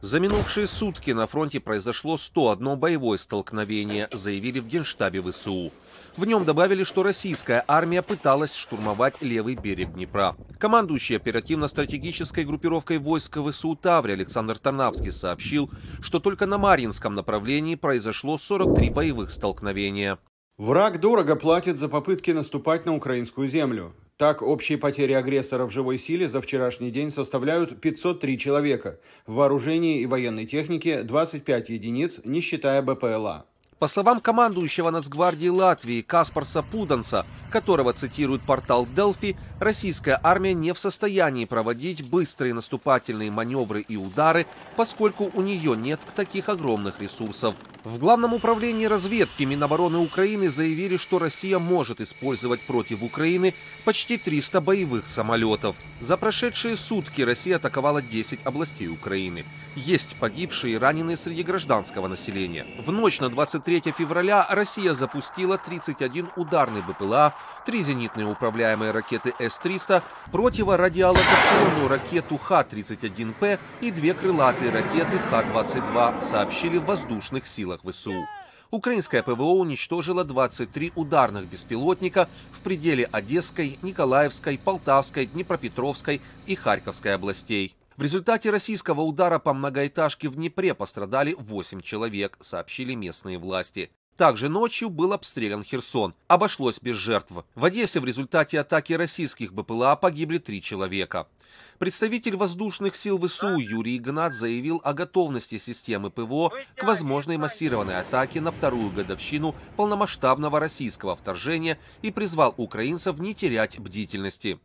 За минувшие сутки на фронте произошло 101 боевое столкновение, заявили в Генштабе ВСУ. В нем добавили, что российская армия пыталась штурмовать левый берег Днепра. Командующий оперативно-стратегической группировкой войск ВСУ Таври Александр Тарнавский сообщил, что только на Марьинском направлении произошло 43 боевых столкновения. Враг дорого платит за попытки наступать на украинскую землю. Так, общие потери агрессора в живой силе за вчерашний день составляют 503 человека. В вооружении и военной технике 25 единиц, не считая БПЛА. По словам командующего Нацгвардии Латвии Каспарса Пуданса, которого цитирует портал Делфи, российская армия не в состоянии проводить быстрые наступательные маневры и удары, поскольку у нее нет таких огромных ресурсов. В Главном управлении разведки Минобороны Украины заявили, что Россия может использовать против Украины почти 300 боевых самолетов. За прошедшие сутки Россия атаковала 10 областей Украины. Есть погибшие и раненые среди гражданского населения. В ночь на 23 февраля Россия запустила 31 ударный БПЛА, 3 зенитные управляемые ракеты С-300, противорадиолокационную ракету Х-31П и две крылатые ракеты Х-22, сообщили в воздушных силах ВСУ. Украинское ПВО уничтожило 23 ударных беспилотника в пределе Одесской, Николаевской, Полтавской, Днепропетровской и Харьковской областей. В результате российского удара по многоэтажке в Днепре пострадали 8 человек, сообщили местные власти. Также ночью был обстрелян Херсон. Обошлось без жертв. В Одессе в результате атаки российских БПЛА погибли три человека. Представитель воздушных сил ВСУ Юрий Игнат заявил о готовности системы ПВО к возможной массированной атаке на вторую годовщину полномасштабного российского вторжения и призвал украинцев не терять бдительности.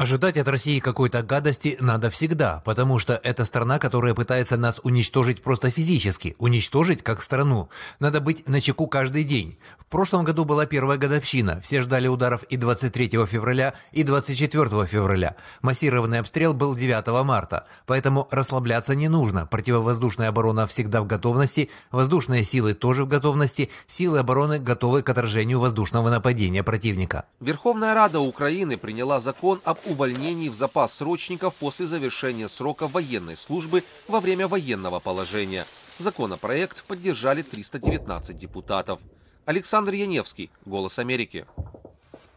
Ожидать от России какой-то гадости надо всегда, потому что это страна, которая пытается нас уничтожить просто физически, уничтожить как страну. Надо быть начеку каждый день. В прошлом году была первая годовщина, все ждали ударов и 23 февраля, и 24 февраля. Массированный обстрел был 9 марта, поэтому расслабляться не нужно. Противовоздушная оборона всегда в готовности, воздушные силы тоже в готовности, силы обороны готовы к отражению воздушного нападения противника. Верховная Рада Украины приняла закон об увольнении в запас срочников после завершения срока военной службы во время военного положения. Законопроект поддержали 319 депутатов. Александр Яневский, «Голос Америки».